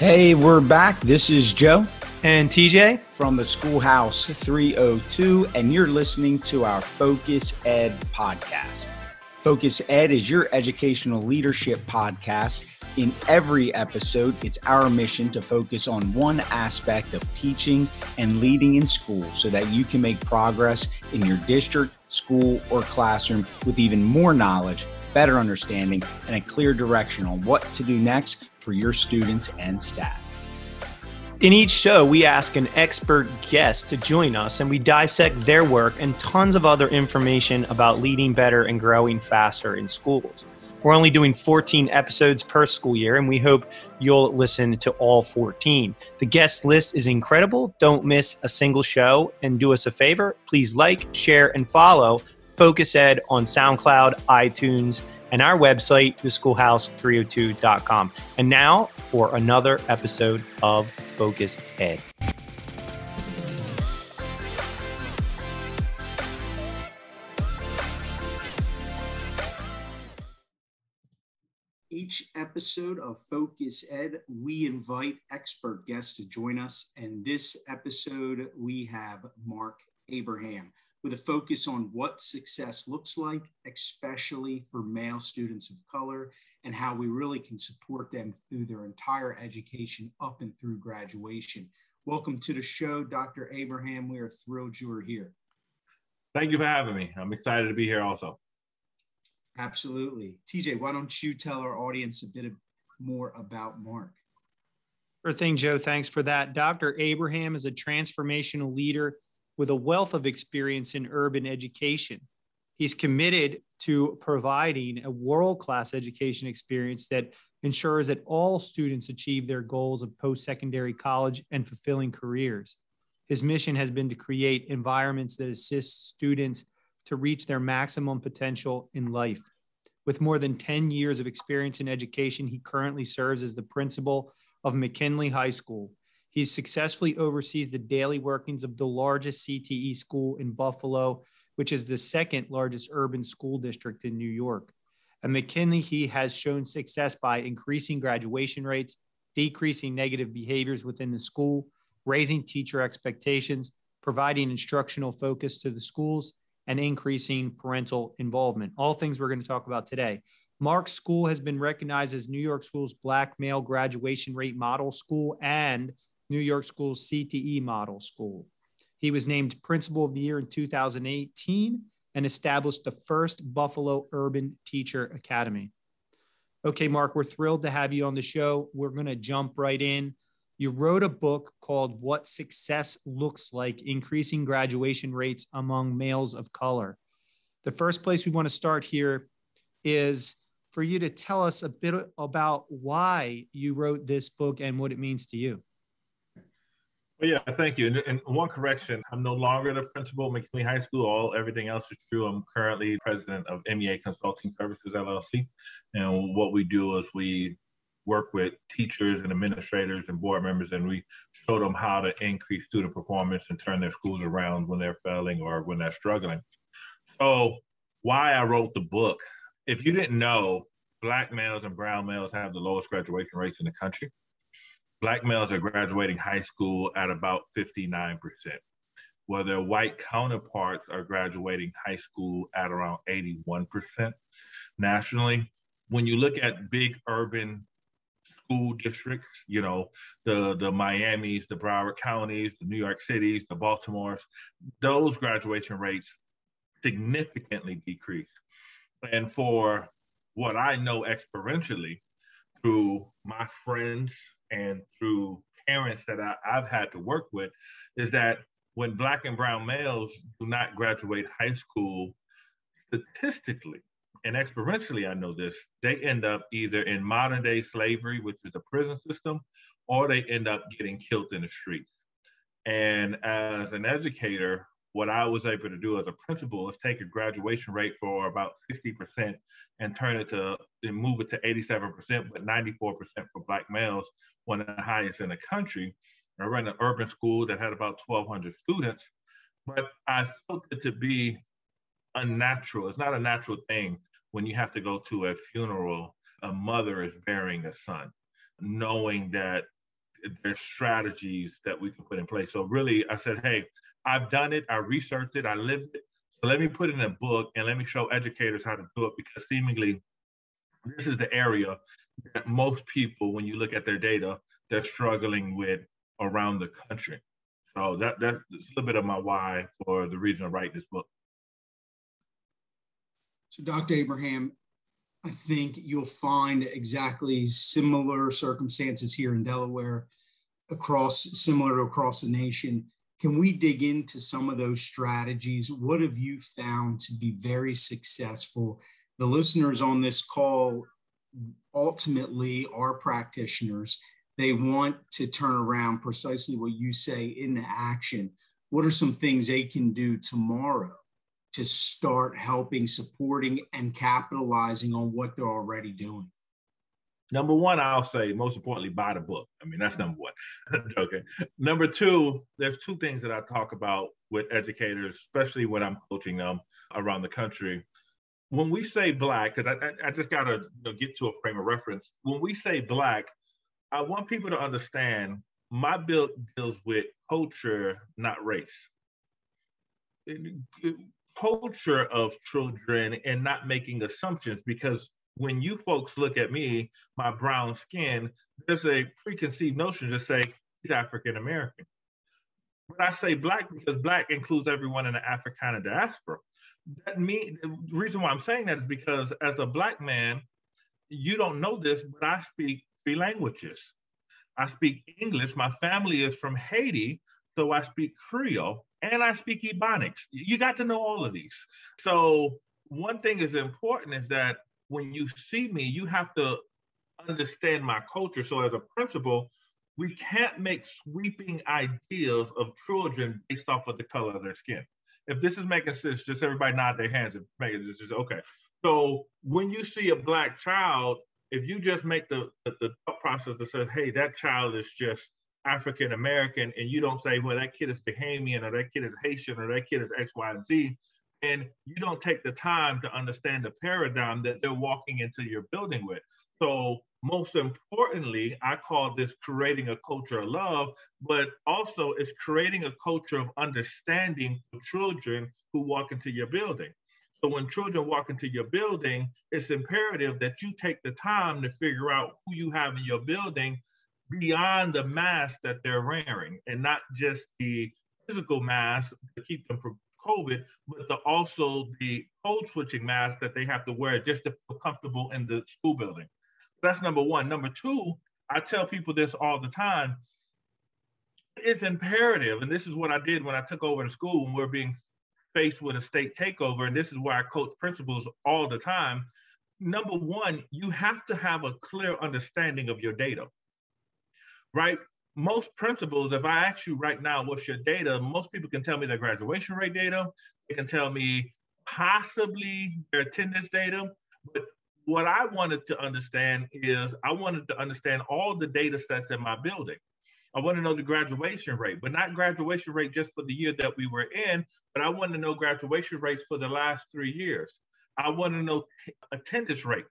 Hey, we're back. This is Joe and TJ from the Schoolhouse 302, and you're listening to our Focus Ed podcast. Focus Ed is your educational leadership podcast. In every episode, it's our mission to focus on one aspect of teaching and leading in school so that you can make progress in your district, school, or classroom with even more knowledge, better understanding, and a clear direction on what to do next for your students and staff. In each show, we ask an expert guest to join us and we dissect their work and tons of other information about leading better and growing faster in schools. We're only doing 14 episodes per school year, and we hope you'll listen to all 14. The guest list is incredible. Don't miss a single show. And do us a favor please like, share, and follow Focus Ed on SoundCloud, iTunes, and our website, theschoolhouse302.com. And now for another episode of Focus Ed. Each episode of Focus Ed, we invite expert guests to join us. And this episode, we have Mark Abraham with a focus on what success looks like, especially for male students of color, and how we really can support them through their entire education up and through graduation. Welcome to the show, Dr. Abraham. We are thrilled you are here. Thank you for having me. I'm excited to be here also. Absolutely. TJ, why don't you tell our audience a bit more about Mark? Sure thing, Joe. Thanks for that. Dr. Abraham is a transformational leader with a wealth of experience in urban education. He's committed to providing a world class education experience that ensures that all students achieve their goals of post secondary college and fulfilling careers. His mission has been to create environments that assist students to reach their maximum potential in life. With more than 10 years of experience in education, he currently serves as the principal of McKinley High School, he successfully oversees the daily workings of the largest CTE school in Buffalo, which is the second largest urban school district in New York. At McKinley, he has shown success by increasing graduation rates, decreasing negative behaviors within the school, raising teacher expectations, providing instructional focus to the schools, and increasing parental involvement. All things we're going to talk about today. Mark's school has been recognized as New York School's Black Male Graduation Rate Model School and New York School's CTE Model School. He was named Principal of the Year in 2018 and established the first Buffalo Urban Teacher Academy. Okay, Mark, we're thrilled to have you on the show. We're going to jump right in. You wrote a book called What Success Looks Like Increasing Graduation Rates Among Males of Color. The first place we want to start here is for you to tell us a bit about why you wrote this book and what it means to you. Well, yeah, thank you. And, and, one correction, I'm no longer the principal of McKinley High School. All everything else is true. I'm currently president of MEA Consulting Services LLC, and what we do is we work with teachers and administrators and board members, and we show them how to increase student performance and turn their schools around when they're failing or when they're struggling. So, why I wrote the book? If you didn't know, Black males and brown males have the lowest graduation rates in the country black males are graduating high school at about 59%, while their white counterparts are graduating high school at around 81% nationally. When you look at big urban school districts, you know, the, the Miamis, the Broward counties, the New York cities, the Baltimores, those graduation rates significantly decrease. And for what I know experientially through my friends and through parents that I, I've had to work with is that when black and brown males do not graduate high school, statistically and experientially, I know this, they end up either in modern day slavery, which is a prison system, or they end up getting killed in the streets. And as an educator, what I was able to do as a principal is take a graduation rate for about 60% and turn it to and move it to 87%, but 94% for black males, one of the highest in the country. I ran an urban school that had about 1,200 students, but I felt it to be unnatural. It's not a natural thing when you have to go to a funeral, a mother is burying a son, knowing that there's strategies that we can put in place. So really, I said, hey, I've done it, I researched it, I lived it. So let me put it in a book and let me show educators how to do it because seemingly this is the area that most people, when you look at their data, they're struggling with around the country. So that that's a little bit of my why for the reason to write this book. So, Dr. Abraham, I think you'll find exactly similar circumstances here in Delaware, across similar across the nation. Can we dig into some of those strategies? What have you found to be very successful? The listeners on this call ultimately are practitioners. They want to turn around precisely what you say into action. What are some things they can do tomorrow to start helping, supporting, and capitalizing on what they're already doing? Number one, I'll say most importantly, buy the book. I mean, that's number one. okay. Number two, there's two things that I talk about with educators, especially when I'm coaching them around the country. When we say black, because I, I, just got to you know, get to a frame of reference. When we say black, I want people to understand my bill deals with culture, not race culture of children and not making assumptions because when you folks look at me, my brown skin, there's a preconceived notion to say he's African American. But I say black because black includes everyone in the Africana diaspora. That mean the reason why I'm saying that is because as a black man, you don't know this, but I speak three languages. I speak English. My family is from Haiti, so I speak Creole and I speak Ebonics. You got to know all of these. So one thing is important is that when you see me, you have to understand my culture. So as a principal, we can't make sweeping ideas of children based off of the color of their skin. If this is making sense, just everybody nod their hands and make it just okay. So when you see a black child, if you just make the, the, the process that says, hey, that child is just African American, and you don't say, well, that kid is Bahamian or that kid is Haitian or that kid is X, Y, and Z, and you don't take the time to understand the paradigm that they're walking into your building with. So, most importantly, I call this creating a culture of love, but also it's creating a culture of understanding for children who walk into your building. So when children walk into your building, it's imperative that you take the time to figure out who you have in your building beyond the mask that they're wearing and not just the physical mask to keep them from COVID, but the, also the code switching mask that they have to wear just to feel comfortable in the school building. That's number one. Number two, I tell people this all the time. It's imperative, and this is what I did when I took over the school when we we're being faced with a state takeover, and this is why I coach principals all the time. Number one, you have to have a clear understanding of your data right? Most principals, if I ask you right now, what's your data? Most people can tell me their graduation rate data. They can tell me possibly their attendance data. But what I wanted to understand is I wanted to understand all the data sets in my building. I want to know the graduation rate, but not graduation rate just for the year that we were in, but I want to know graduation rates for the last three years. I want to know attendance rate,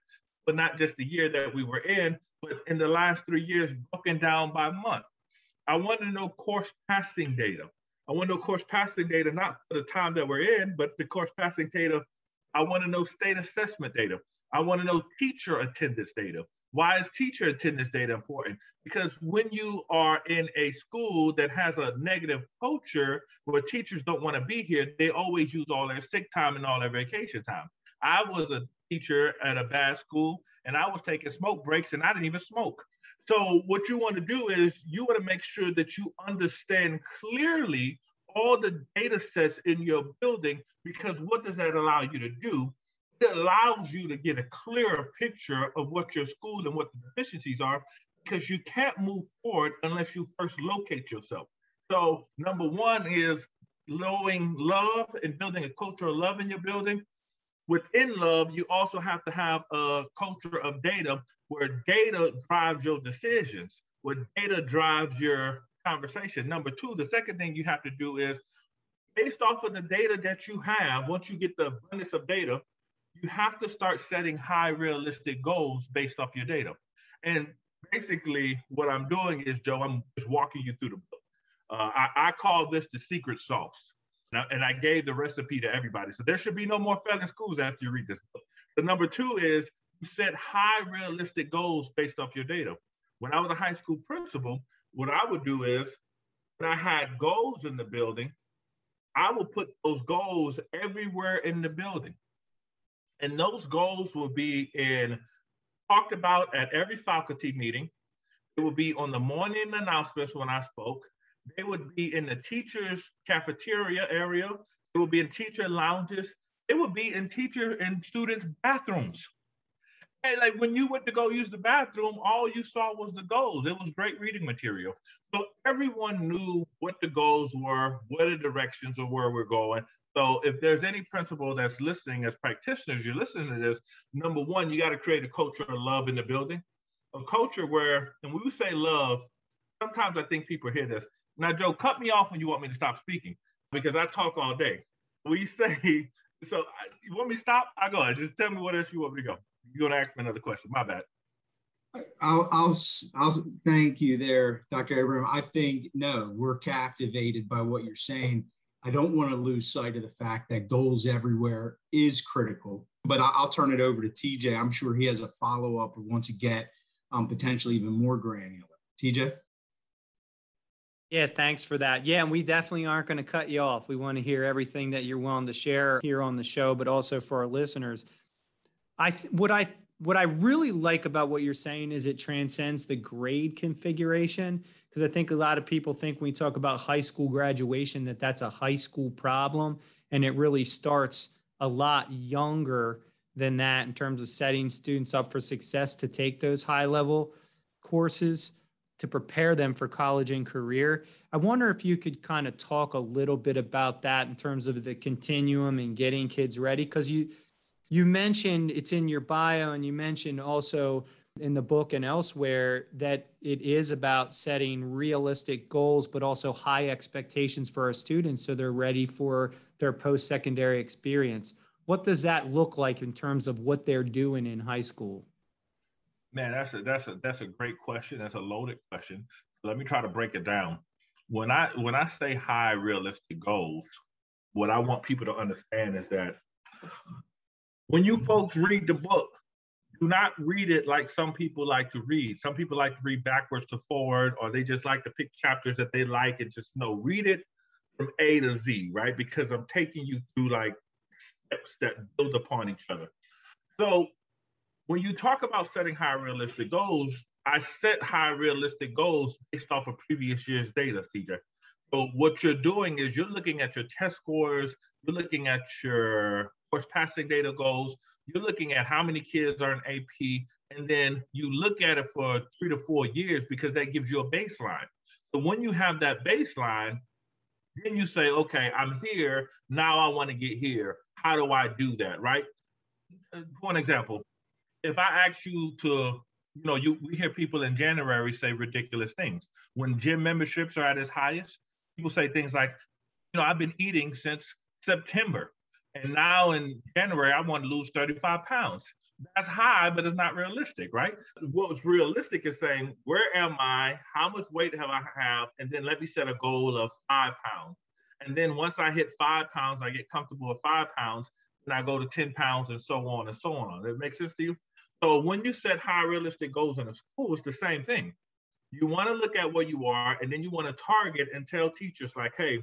but not just the year that we were in, but in the last three years, broken down by month. I want to know course passing data. I want to know course passing data, not for the time that we're in, but the course passing data. I want to know state assessment data. I want to know teacher attendance data. Why is teacher attendance data important? Because when you are in a school that has a negative culture where teachers don't want to be here, they always use all their sick time and all their vacation time. I was a teacher at a bad school and I was taking smoke breaks and I didn't even smoke. So what you want to do is you want to make sure that you understand clearly all the data sets in your building because what does that allow you to do? It allows you to get a clearer picture of what your school and what the deficiencies are because you can't move forward unless you first locate yourself. So number one is knowing love and building a culture of love in your building within love, you also have to have a culture of data where data drives your decisions, where data drives your conversation. Number two, the second thing you have to do is based off of the data that you have, once you get the abundance of data, you have to start setting high realistic goals based off your data. And basically what I'm doing is, Joe, I'm just walking you through the book. Uh, I, I, call this the secret sauce. Now, and I gave the recipe to everybody. So there should be no more failing schools after you read this book. The number two is you set high realistic goals based off your data. When I was a high school principal, what I would do is when I had goals in the building, I would put those goals everywhere in the building. And those goals will be in talked about at every faculty meeting. It will be on the morning announcements when I spoke. They would be in the teachers' cafeteria area. It would be in teacher lounges. It would be in teacher and students' bathrooms. And like when you went to go use the bathroom, all you saw was the goals. It was great reading material. So everyone knew what the goals were, what the directions or where we're going. So if there's any principal that's listening as practitioners, you're listening to this, number one, you got to create a culture of love in the building. A culture where, and we say love, sometimes I think people hear this. Now, Joe, cut me off when you want me to stop speaking because I talk all day. We say, so you want me to stop? I go ahead. Just tell me what else you want me to go. You're going to ask me another question. My bad. I'll, I'll, I'll thank you there, Dr. Abraham. I think, no, we're captivated by what you're saying. I don't want to lose sight of the fact that goals everywhere is critical. But I'll turn it over to TJ. I'm sure he has a follow up or wants to get um, potentially even more granular. TJ? Yeah, thanks for that. Yeah, and we definitely aren't going to cut you off. We want to hear everything that you're willing to share here on the show, but also for our listeners. I th- what I what I really like about what you're saying is it transcends the grade configuration because I think a lot of people think when we talk about high school graduation that that's a high school problem and it really starts a lot younger than that in terms of setting students up for success to take those high level courses to prepare them for college and career. I wonder if you could kind of talk a little bit about that in terms of the continuum and getting kids ready because you you mentioned it's in your bio and you mentioned also in the book and elsewhere that it is about setting realistic goals, but also high expectations for our students so they're ready for their post secondary experience. What does that look like in terms of what they're doing in high school? Man, that's a that's a that's a great question. That's a loaded question. Let me try to break it down. When I when I say high realistic goals, what I want people to understand is that when you folks read the book, do not read it like some people like to read. Some people like to read backwards to forward, or they just like to pick chapters that they like and just know. Read it from A to Z, right? Because I'm taking you through like steps that build upon each other. So when you talk about setting high realistic goals, I set high realistic goals based off of previous year's data, TJ. So what you're doing is you're looking at your test scores, you're looking at your course passing data goals, you're looking at how many kids are in AP, and then you look at it for three to four years because that gives you a baseline. So when you have that baseline, then you say, okay, I'm here. Now I want to get here. How do I do that? Right? One example. If I ask you to, you know, you we hear people in January say ridiculous things. When gym memberships are at its highest, people say things like, you know, I've been eating since September. And now in January, I want to lose 35 pounds. That's high, but it's not realistic, right? What's realistic is saying, where am I? How much weight have I have? And then let me set a goal of five pounds. And then once I hit five pounds, I get comfortable with five pounds, and I go to 10 pounds and so on and so on. That makes sense to you? So when you set high realistic goals in a school, it's the same thing. You want to look at where you are, and then you want to target and tell teachers, like, hey,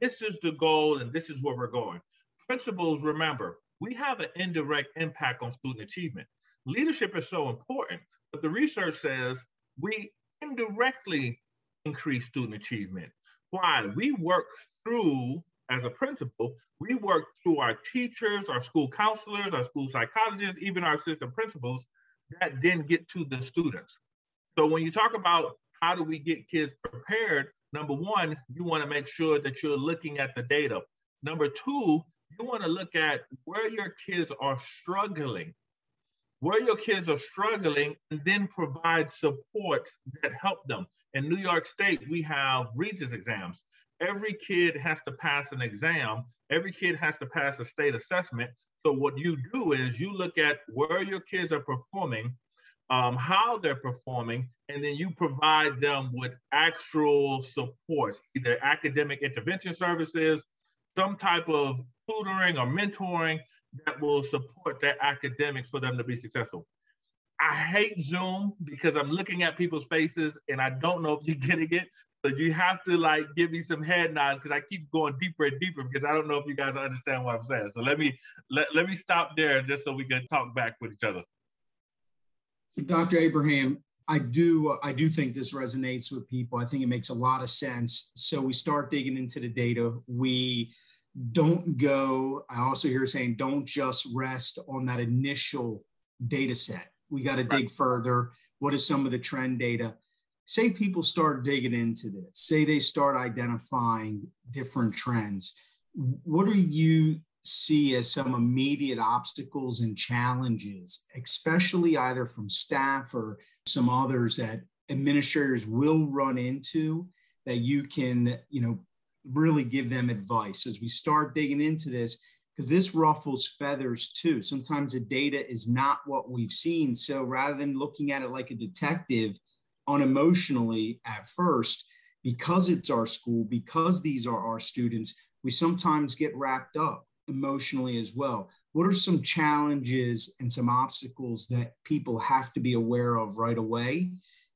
this is the goal and this is where we're going principals, remember, we have an indirect impact on student achievement. Leadership is so important, but the research says we indirectly increase student achievement. Why? We work through, as a principal, we work through our teachers, our school counselors, our school psychologists, even our assistant principals that then get to the students. So when you talk about how do we get kids prepared, number one, you want to make sure that you're looking at the data. Number two, you want to look at where your kids are struggling, where your kids are struggling, and then provide supports that help them. In New York State, we have Regents exams. Every kid has to pass an exam. Every kid has to pass a state assessment. So what you do is you look at where your kids are performing, um, how they're performing, and then you provide them with actual supports, either academic intervention services, some type of tutoring or mentoring that will support their academics for them to be successful. I hate Zoom because I'm looking at people's faces and I don't know if you're getting it, but you have to like give me some head nods because I keep going deeper and deeper because I don't know if you guys understand what I'm saying. So let me let, let me stop there just so we can talk back with each other. Dr. Abraham, I do I do think this resonates with people. I think it makes a lot of sense. So we start digging into the data. We don't go, I also hear saying don't just rest on that initial data set. We got to right. dig further. What is some of the trend data? Say people start digging into this, say they start identifying different trends. What do you see as some immediate obstacles and challenges, especially either from staff or some others that administrators will run into that you can, you know, really give them advice as we start digging into this because this ruffles feathers too. Sometimes the data is not what we've seen. So rather than looking at it like a detective unemotionally at first, because it's our school, because these are our students, we sometimes get wrapped up emotionally as well. What are some challenges and some obstacles that people have to be aware of right away?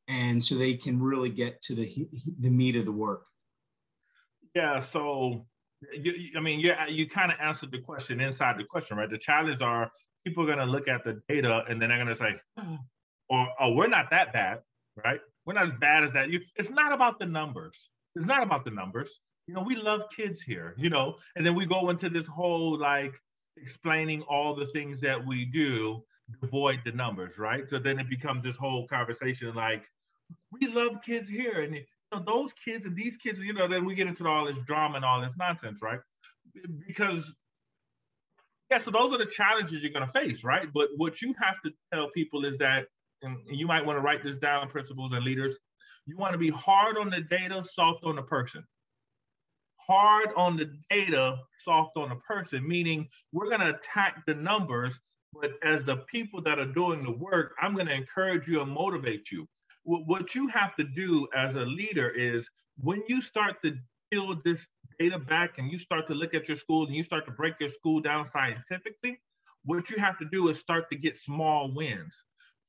And so they can really get to the, the meat of the work. Yeah, so you, I mean, yeah, you kind of answered the question inside the question, right? The challenge are people are going to look at the data and then they're going to say, or oh, we're not that bad, right? We're not as bad as that. You, it's not about the numbers. It's not about the numbers. You know, we love kids here, you know, and then we go into this whole like explaining all the things that we do avoid the numbers, right? So then it becomes this whole conversation like, we love kids here. And know, those kids and these kids, you know, then we get into all this drama and all this nonsense, right? Because yeah, so those are the challenges you're going to face, right? But what you have to tell people is that, and you might want to write this down, principals and leaders. You want to be hard on the data, soft on the person. Hard on the data, soft on the person, meaning we're going to attack the numbers, but as the people that are doing the work, I'm going to encourage you and motivate you what you have to do as a leader is when you start to build this data back and you start to look at your schools and you start to break your school down scientifically, what you have to do is start to get small wins.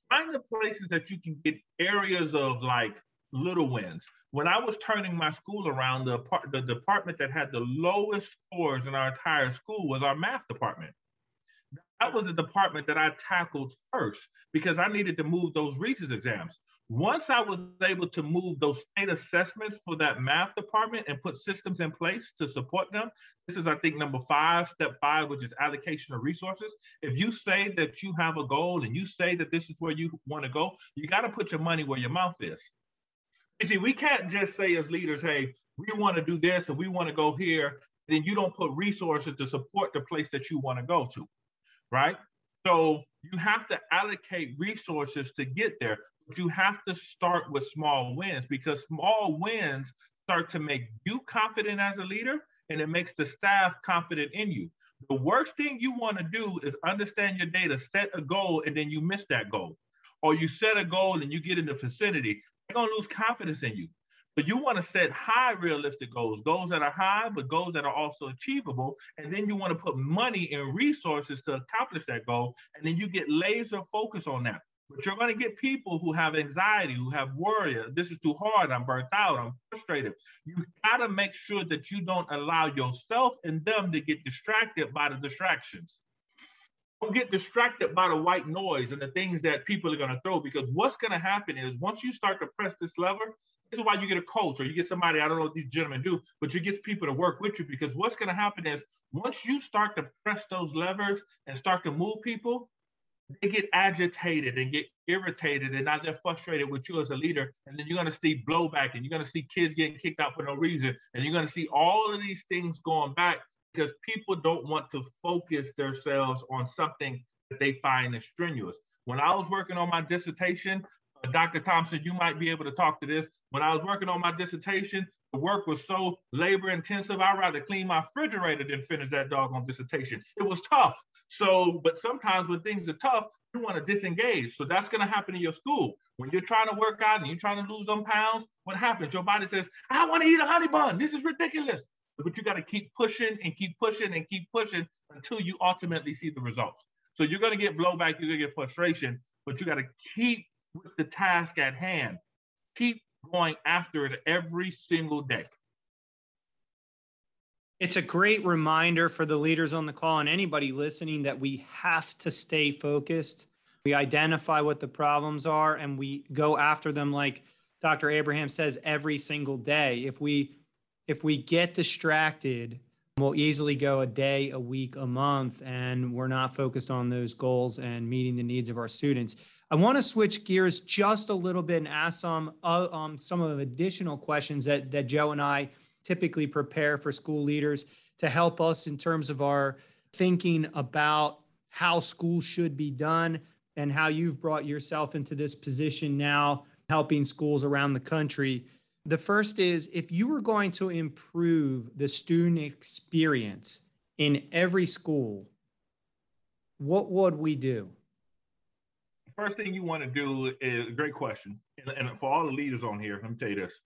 Find the places that you can get areas of like little wins. When I was turning my school around, the, the department that had the lowest scores in our entire school was our math department. That was the department that I tackled first because I needed to move those Regents exams. Once I was able to move those state assessments for that math department and put systems in place to support them, this is, I think, number five, step five, which is allocation of resources. If you say that you have a goal and you say that this is where you want to go, you got to put your money where your mouth is. You see, we can't just say as leaders, hey, we want to do this and we want to go here, then you don't put resources to support the place that you want to go to, right? So you have to allocate resources to get there but you have to start with small wins because small wins start to make you confident as a leader and it makes the staff confident in you. The worst thing you want to do is understand your data, set a goal, and then you miss that goal. Or you set a goal and you get in the vicinity, they're going to lose confidence in you. But you want to set high realistic goals, goals that are high, but goals that are also achievable. And then you want to put money and resources to accomplish that goal. And then you get laser focus on that. But you're going to get people who have anxiety, who have worry. This is too hard. I'm burnt out. I'm frustrated. You got to make sure that you don't allow yourself and them to get distracted by the distractions. Don't get distracted by the white noise and the things that people are going to throw because what's going to happen is once you start to press this lever, this is why you get a coach or you get somebody, I don't know what these gentlemen do, but you get people to work with you because what's going to happen is once you start to press those levers and start to move people, they get agitated and get irritated and now they're frustrated with you as a leader. And then you're going to see blowback and you're going to see kids getting kicked out for no reason. And you're going to see all of these things going back because people don't want to focus themselves on something that they find strenuous. When I was working on my dissertation, Dr. Thompson, you might be able to talk to this. When I was working on my dissertation, the work was so labor intensive. I'd rather clean my refrigerator than finish that doggone dissertation. It was tough. So, but sometimes when things are tough, you want to disengage. So that's going to happen in your school. When you're trying to work out and you're trying to lose some pounds, what happens? Your body says, I want to eat a honey bun. This is ridiculous. But you got to keep pushing and keep pushing and keep pushing until you ultimately see the results. So you're going to get blowback, you're going to get frustration, but you got to keep with the task at hand. Keep going after it every single day. It's a great reminder for the leaders on the call and anybody listening that we have to stay focused. We identify what the problems are and we go after them like Dr. Abraham says every single day. If we if we get distracted, we'll easily go a day, a week, a month and we're not focused on those goals and meeting the needs of our students. I want to switch gears just a little bit and ask some uh, um, some of the additional questions that that Joe and I typically prepare for school leaders to help us in terms of our thinking about how school should be done and how you've brought yourself into this position now helping schools around the country. The first is if you were going to improve the student experience in every school, what would we do? First thing you want to do is a great question. And, and for all the leaders on here, let me tell you this.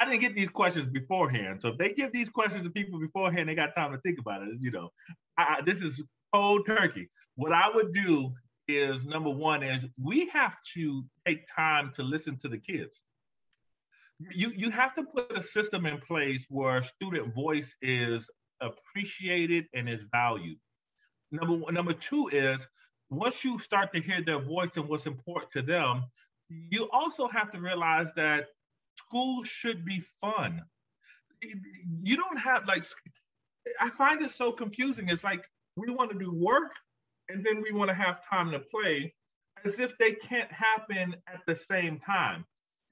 I didn't get these questions beforehand. So if they give these questions to people beforehand, they got time to think about it. You know, I, this is cold turkey. What I would do is number one is we have to take time to listen to the kids. You you have to put a system in place where student voice is appreciated and is valued. Number one, number two is once you start to hear their voice and what's important to them, you also have to realize that school should be fun. You don't have like I find it so confusing. It's like we want to do work and then we want to have time to play as if they can't happen at the same time.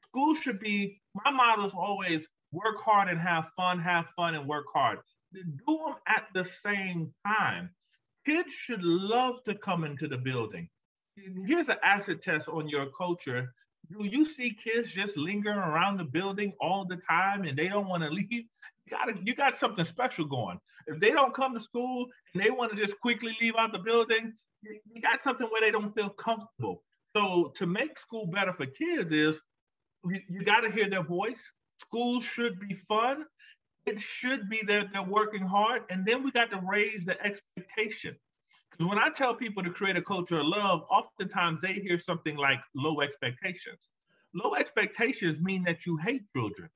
School should be my motto is always work hard and have fun, have fun and work hard. Do them at the same time. Kids should love to come into the building. Here's an acid test on your culture do you see kids just lingering around the building all the time and they don't want to leave? You got you got something special going. If they don't come to school and they want to just quickly leave out the building, you got something where they don't feel comfortable. So to make school better for kids is you, you got to hear their voice. School should be fun. It should be that they're working hard, and then we got to raise the expectation. Because when I tell people to create a culture of love, oftentimes they hear something like low expectations. Low expectations mean that you hate children.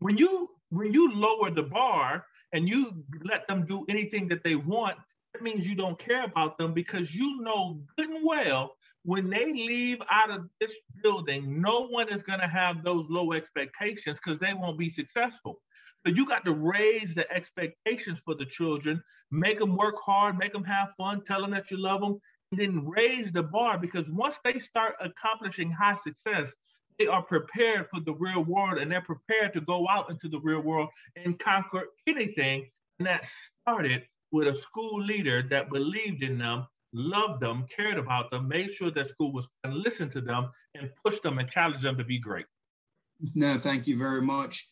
When you when you lower the bar and you let them do anything that they want, that means you don't care about them because you know good and well when they leave out of this building, no one is going to have those low expectations because they won't be successful. So you got to raise the expectations for the children, make them work hard, make them have fun, tell them that you love them, and then raise the bar because once they start accomplishing high success, they are prepared for the real world and they're prepared to go out into the real world and conquer anything. And that started with a school leader that believed in them, loved them, cared about them, made sure that school was and listened to them and pushed them and challenged them to be great. No, thank you very much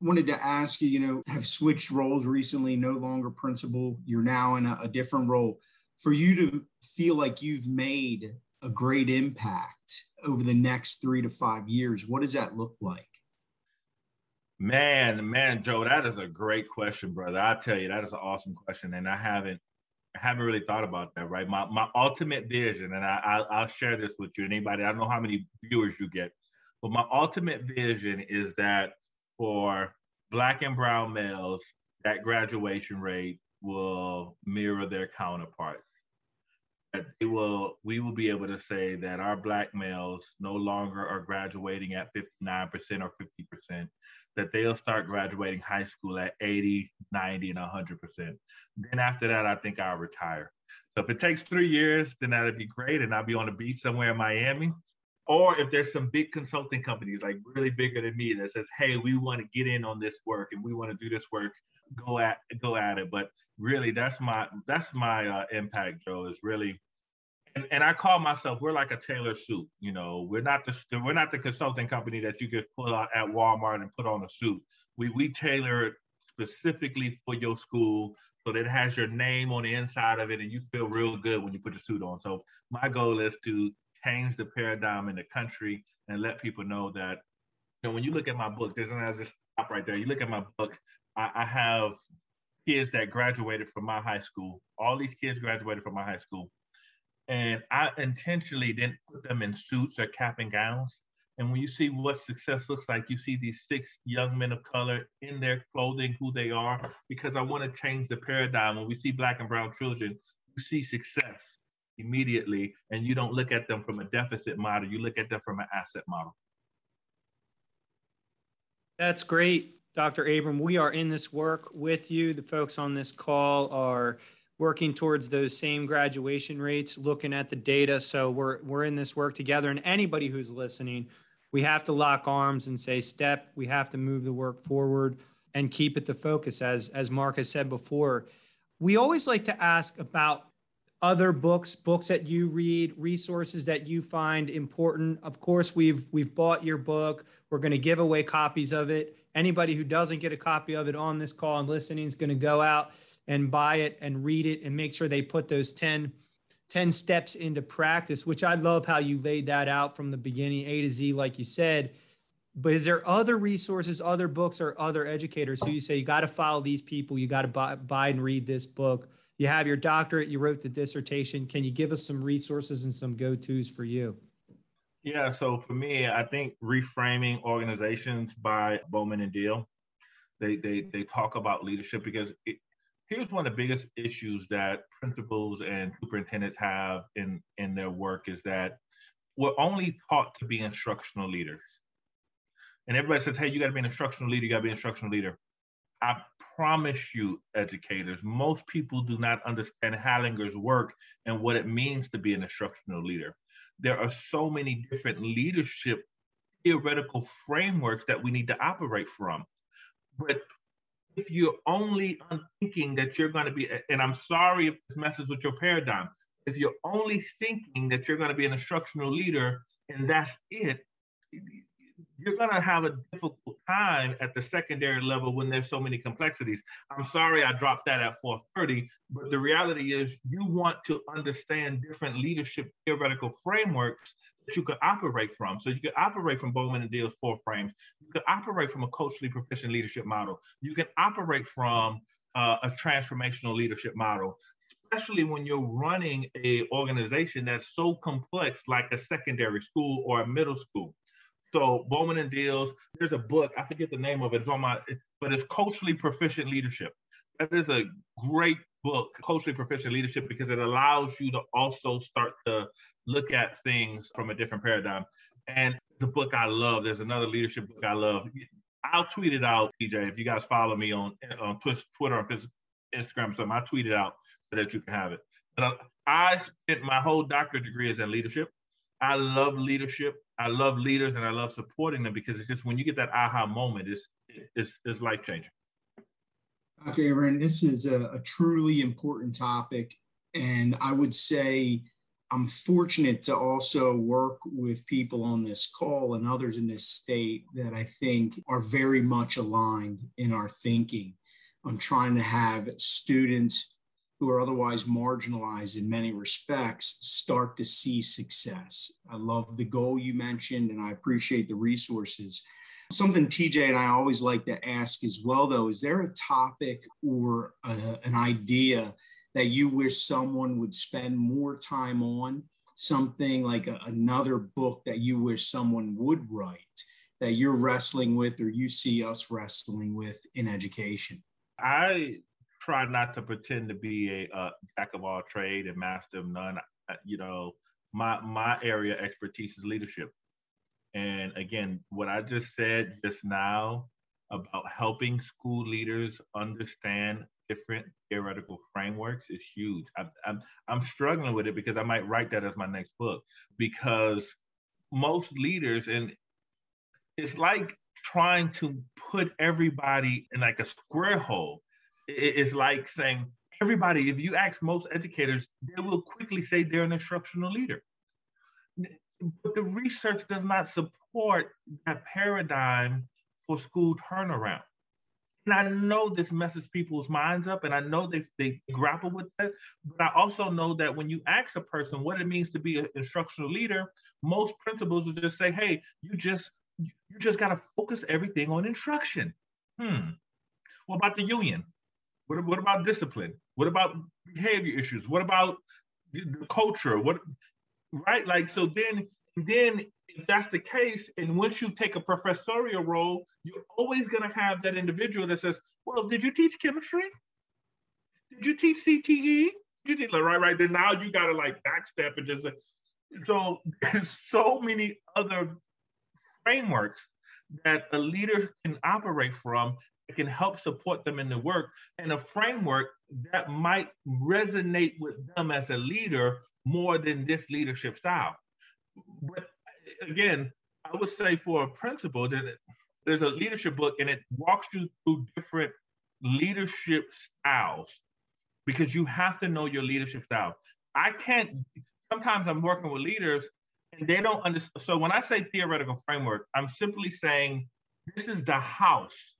wanted to ask you, you know, have switched roles recently, no longer principal, you're now in a, a different role. For you to feel like you've made a great impact over the next three to five years, what does that look like? Man, man, Joe, that is a great question, brother. I tell you, that is an awesome question, and I haven't, I haven't really thought about that. Right, my my ultimate vision, and I, I I'll share this with you. and Anybody, I don't know how many viewers you get, but my ultimate vision is that for black and brown males, that graduation rate will mirror their counterparts. That will, we will be able to say that our black males no longer are graduating at 59% or 50%, that they'll start graduating high school at 80, 90, and 100%. Then after that, I think I'll retire. So if it takes three years, then that'd be great. And I'll be on the beach somewhere in Miami or if there's some big consulting companies like really bigger than me that says hey we want to get in on this work and we want to do this work go at go at it but really that's my that's my uh, impact joe is really and, and I call myself we're like a tailor suit. You know, we're not the we're not the consulting company that you could pull out at Walmart and put on a suit. We we tailor it specifically for your school so that it has your name on the inside of it and you feel real good when you put the suit on. So my goal is to change the paradigm in the country and let people know that you know when you look at my book, there's I just stop right there. You look at my book, I, I have kids that graduated from my high school. All these kids graduated from my high school and I intentionally didn't put them in suits or cap and gowns. And when you see what success looks like, you see these six young men of color in their clothing, who they are, because I want to change the paradigm. When we see black and brown children, you see success immediately, and you don't look at them from a deficit model, you look at them from an asset model. That's great, Dr. Abram. We are in this work with you. The folks on this call are working towards those same graduation rates, looking at the data. So we're we're in this work together. And anybody who's listening, we have to lock arms and say, step. We have to move the work forward and keep it the focus. As as Mark has said before, we always like to ask about other books, books that you read, resources that you find important. Of course, we've we've bought your book. We're going to give away copies of it. Anybody who doesn't get a copy of it on this call and listening is going to go out and buy it and read it and make sure they put those 10, 10 steps into practice, which I love how you laid that out from the beginning, A to Z, like you said. But is there other resources, other books, or other educators who you say you got to follow these people, you got to buy, buy and read this book? You have your doctorate, you wrote the dissertation. Can you give us some resources and some go tos for you? Yeah, so for me, I think reframing organizations by Bolman and Deal. They they they talk about leadership because it, here's one of the biggest issues that principals and superintendents have in in their work is that we're only taught to be instructional leaders and everybody says hey you got to be an instructional leader you got to be an instructional leader i promise you educators most people do not understand hallinger's work and what it means to be an instructional leader. There are so many different leadership theoretical frameworks that we need to operate from. But if you're only thinking that you're going to be, and I'm sorry if this messes with your paradigm, if you're only thinking that you're going to be an instructional leader and that's it, you're going to have a difficult time at the secondary level when there's so many complexities. I'm sorry I dropped that at 430, but the reality is you want to understand different leadership theoretical frameworks that you could operate from. So you could operate from Bolman and Deal's four frames. You could operate from a culturally proficient leadership model. You can operate from uh, a transformational leadership model, especially when you're running a organization that's so complex, like a secondary school or a middle school. So Bolman and Deals, there's a book, I forget the name of it, it's on my, but it's culturally proficient leadership. That is a great book, culturally proficient leadership, because it allows you to also start to look at things from a different paradigm. And the book I love, there's another leadership book I love. I'll tweet it out, TJ, If you guys follow me on on Twitter or Instagram, something, I tweet it out so that you can have it. But I spent my whole doctorate degree is in leadership. I love leadership. I love leaders and I love supporting them because it's just when you get that aha moment, it's it's, it's life changing. Dr. Aaron, this is a, a truly important topic. And I would say I'm fortunate to also work with people on this call and others in this state that I think are very much aligned in our thinking on trying to have students who are otherwise marginalized in many respects start to see success. I love the goal you mentioned and I appreciate the resources. Something TJ and I always like to ask as well, though, is there a topic or a, an idea that you wish someone would spend more time on? Something like a, another book that you wish someone would write that you're wrestling with or you see us wrestling with in education? I try not to pretend to be a, a jack of all trade and master of none. You know, my my area expertise is leadership. And again, what I just said just now about helping school leaders understand different theoretical frameworks is huge. I'm, I'm, I'm struggling with it because I might write that as my next book because most leaders, and it's like trying to put everybody in like a square hole. It's like saying, everybody, if you ask most educators, they will quickly say they're an instructional leader. But the research does not support that paradigm for school turnaround. And I know this messes people's minds up, and I know they, they grapple with that. But I also know that when you ask a person what it means to be an instructional leader, most principals will just say, "Hey, you just you just got to focus everything on instruction." Hmm. What about the union? What, what about discipline? What about behavior issues? What about the culture? What right? Like so then then if that's the case, and once you take a professorial role, you're always going to have that individual that says, "Well, did you teach chemistry? Did you teach CTE? You did like, right, right." Then now you got to like backstep and just. So there's so many other frameworks that a leader can operate from can help support them in the work, and a framework that might resonate with them as a leader more than this leadership style. But again, I would say for a principal that there's a leadership book and it walks you through different leadership styles because you have to know your leadership style. I can't, sometimes I'm working with leaders and they don't understand. So when I say theoretical framework, I'm simply saying this is the house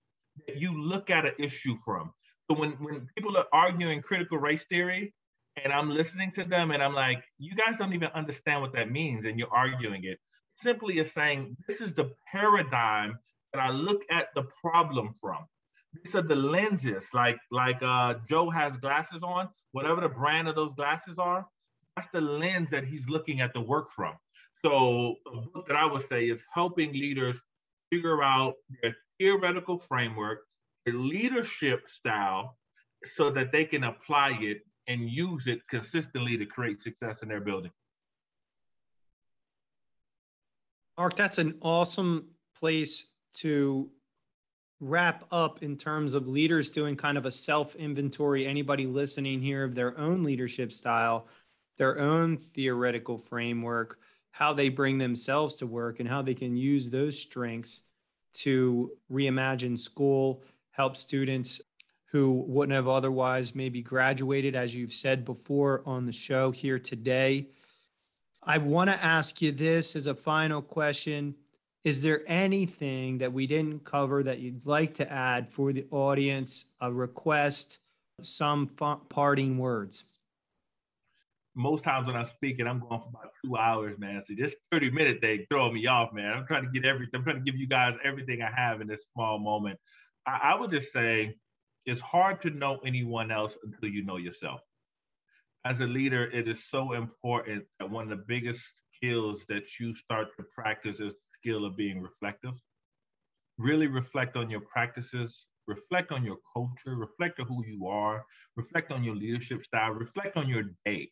that you look at an issue from. So when, when people are arguing critical race theory, and I'm listening to them and I'm like, you guys don't even understand what that means, and you're arguing it. Simply is saying, this is the paradigm that I look at the problem from. These are the lenses, like like uh, Joe has glasses on, whatever the brand of those glasses are, that's the lens that he's looking at the work from. So a book that I would say is helping leaders figure out their theoretical framework, their leadership style, so that they can apply it and use it consistently to create success in their building. Mark, that's an awesome place to wrap up in terms of leaders doing kind of a self inventory. Anybody listening here of their own leadership style, their own theoretical framework, how they bring themselves to work, and how they can use those strengths to reimagine school, help students who wouldn't have otherwise maybe graduated, as you've said before on the show here today. I want to ask you this as a final question. Is there anything that we didn't cover that you'd like to add for the audience, a request, some parting words? Most times when I'm speaking, I'm going for about two hours, man. So this 30 minute thing throwing me off, man. I'm trying to get everything, I'm trying to give you guys everything I have in this small moment. I, I would just say it's hard to know anyone else until you know yourself. As a leader, it is so important that one of the biggest skills that you start to practice is skill of being reflective. Really reflect on your practices, reflect on your culture, reflect on who you are, reflect on your leadership style, reflect on your day.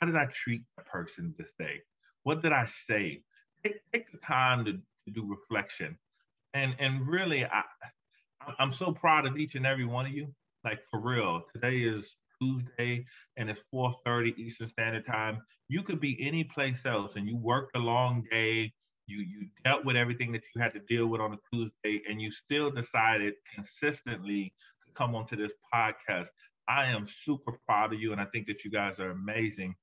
How did I treat the person this day? What did I say? Take, take the time to, to do reflection. And, and really, I, I'm so proud of each and every one of you. Like for real, today is Tuesday and it's 4:30 Eastern Standard Time. You could be any place else, and you worked a long day. You you dealt with everything that you had to deal with on a Tuesday, and you still decided consistently to come onto this podcast. I am super proud of you, and I think that you guys are amazing.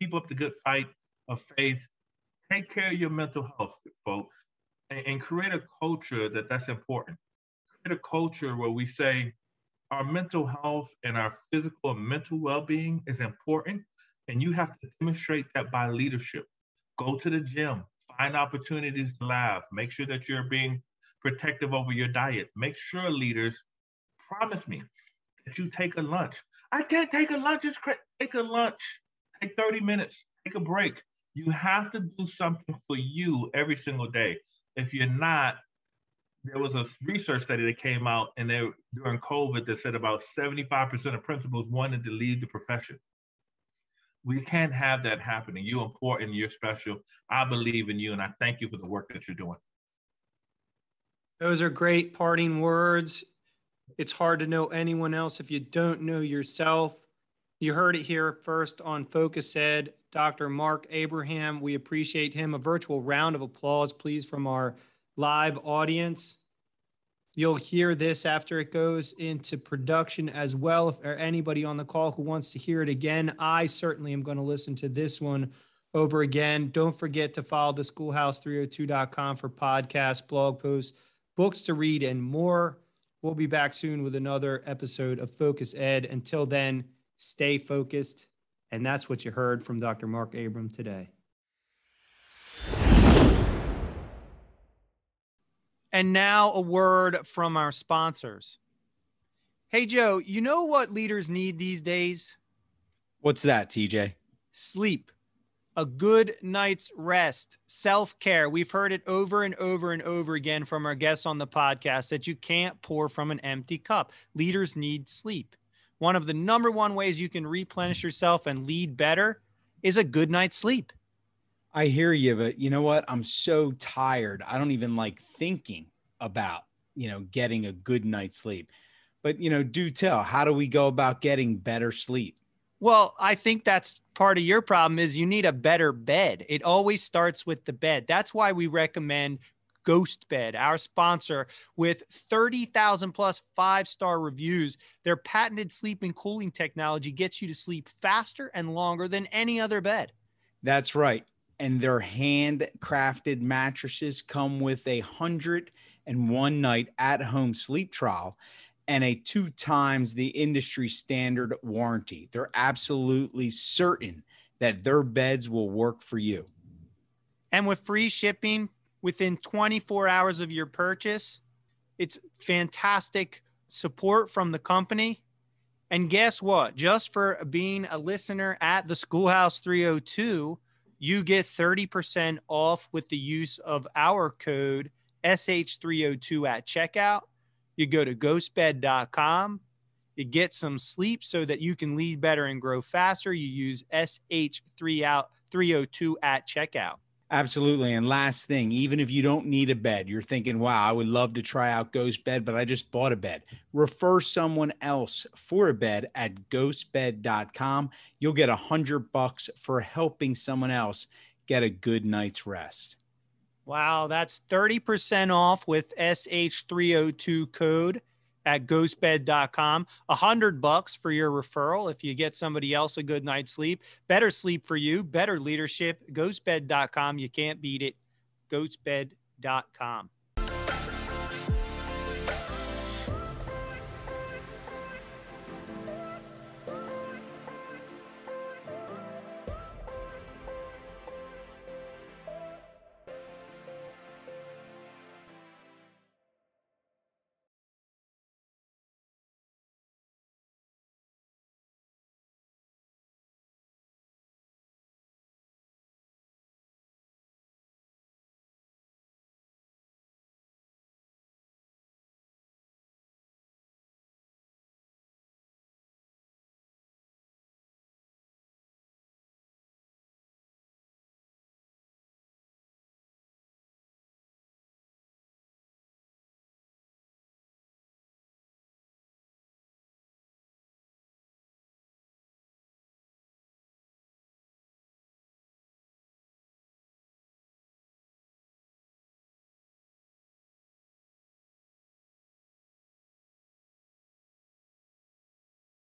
Keep up the good fight of faith. Take care of your mental health, folks, and, and create a culture that that's important. Create a culture where we say our mental health and our physical and mental well-being is important and you have to demonstrate that by leadership. Go to the gym find opportunities to laugh make sure that you're being protective over your diet. Make sure leaders promise me that you take a lunch. I can't take a lunch it's cra- take a lunch take 30 minutes take a break you have to do something for you every single day if you're not there was a research study that came out and they during COVID that said about 75% of principals wanted to leave the profession. We can't have that happening. You're important, you're special. I believe in you and I thank you for the work that you're doing. Those are great parting words. It's hard to know anyone else if you don't know yourself. You heard it here first on Focus Ed. Dr. Mark Abraham, we appreciate him. A virtual round of applause, please, from our live audience. You'll hear this after it goes into production as well. If there anybody on the call who wants to hear it again, I certainly am going to listen to this one over again. Don't forget to follow the schoolhouse302.com for podcasts, blog posts, books to read, and more. We'll be back soon with another episode of Focus Ed. Until then, stay focused. And that's what you heard from Dr. Mark Abram today. And now a word from our sponsors. Hey, Joe, you know what leaders need these days? What's that, TJ? Sleep, a good night's rest, self care. We've heard it over and over and over again from our guests on the podcast that you can't pour from an empty cup. Leaders need sleep. One of the number one ways you can replenish yourself and lead better is a good night's sleep. I hear you, but you know what? I'm so tired. I don't even like thinking about, you know, getting a good night's sleep. But, you know, do tell, how do we go about getting better sleep? Well, I think that's part of your problem is you need a better bed. It always starts with the bed. That's why we recommend Ghost Bed, our sponsor, with 30,000 plus five star reviews. Their patented sleep and cooling technology gets you to sleep faster and longer than any other bed. That's right and their handcrafted mattresses come with a hundred and one night at home sleep trial and a two times the industry standard warranty. They're absolutely certain that their beds will work for you. And with free shipping within 24 hours of your purchase, it's fantastic support from the company. And guess what? Just for being a listener at the Schoolhouse 302, you get 30% off with the use of our code SH302 at checkout. You go to ghostbed.com. You get some sleep so that you can lead better and grow faster. You use SH302 at checkout. Absolutely. And last thing, even if you don't need a bed, you're thinking, wow, I would love to try out Ghost Bed, but I just bought a bed. Refer someone else for a bed at ghostbed.com. You'll get a hundred bucks for helping someone else get a good night's rest. Wow, that's 30% off with SH302 code at ghostbed.com. A hundred bucks for your referral if you get somebody else a good night's sleep. Better sleep for you, better leadership. Ghostbed.com. You can't beat it. Ghostbed.com.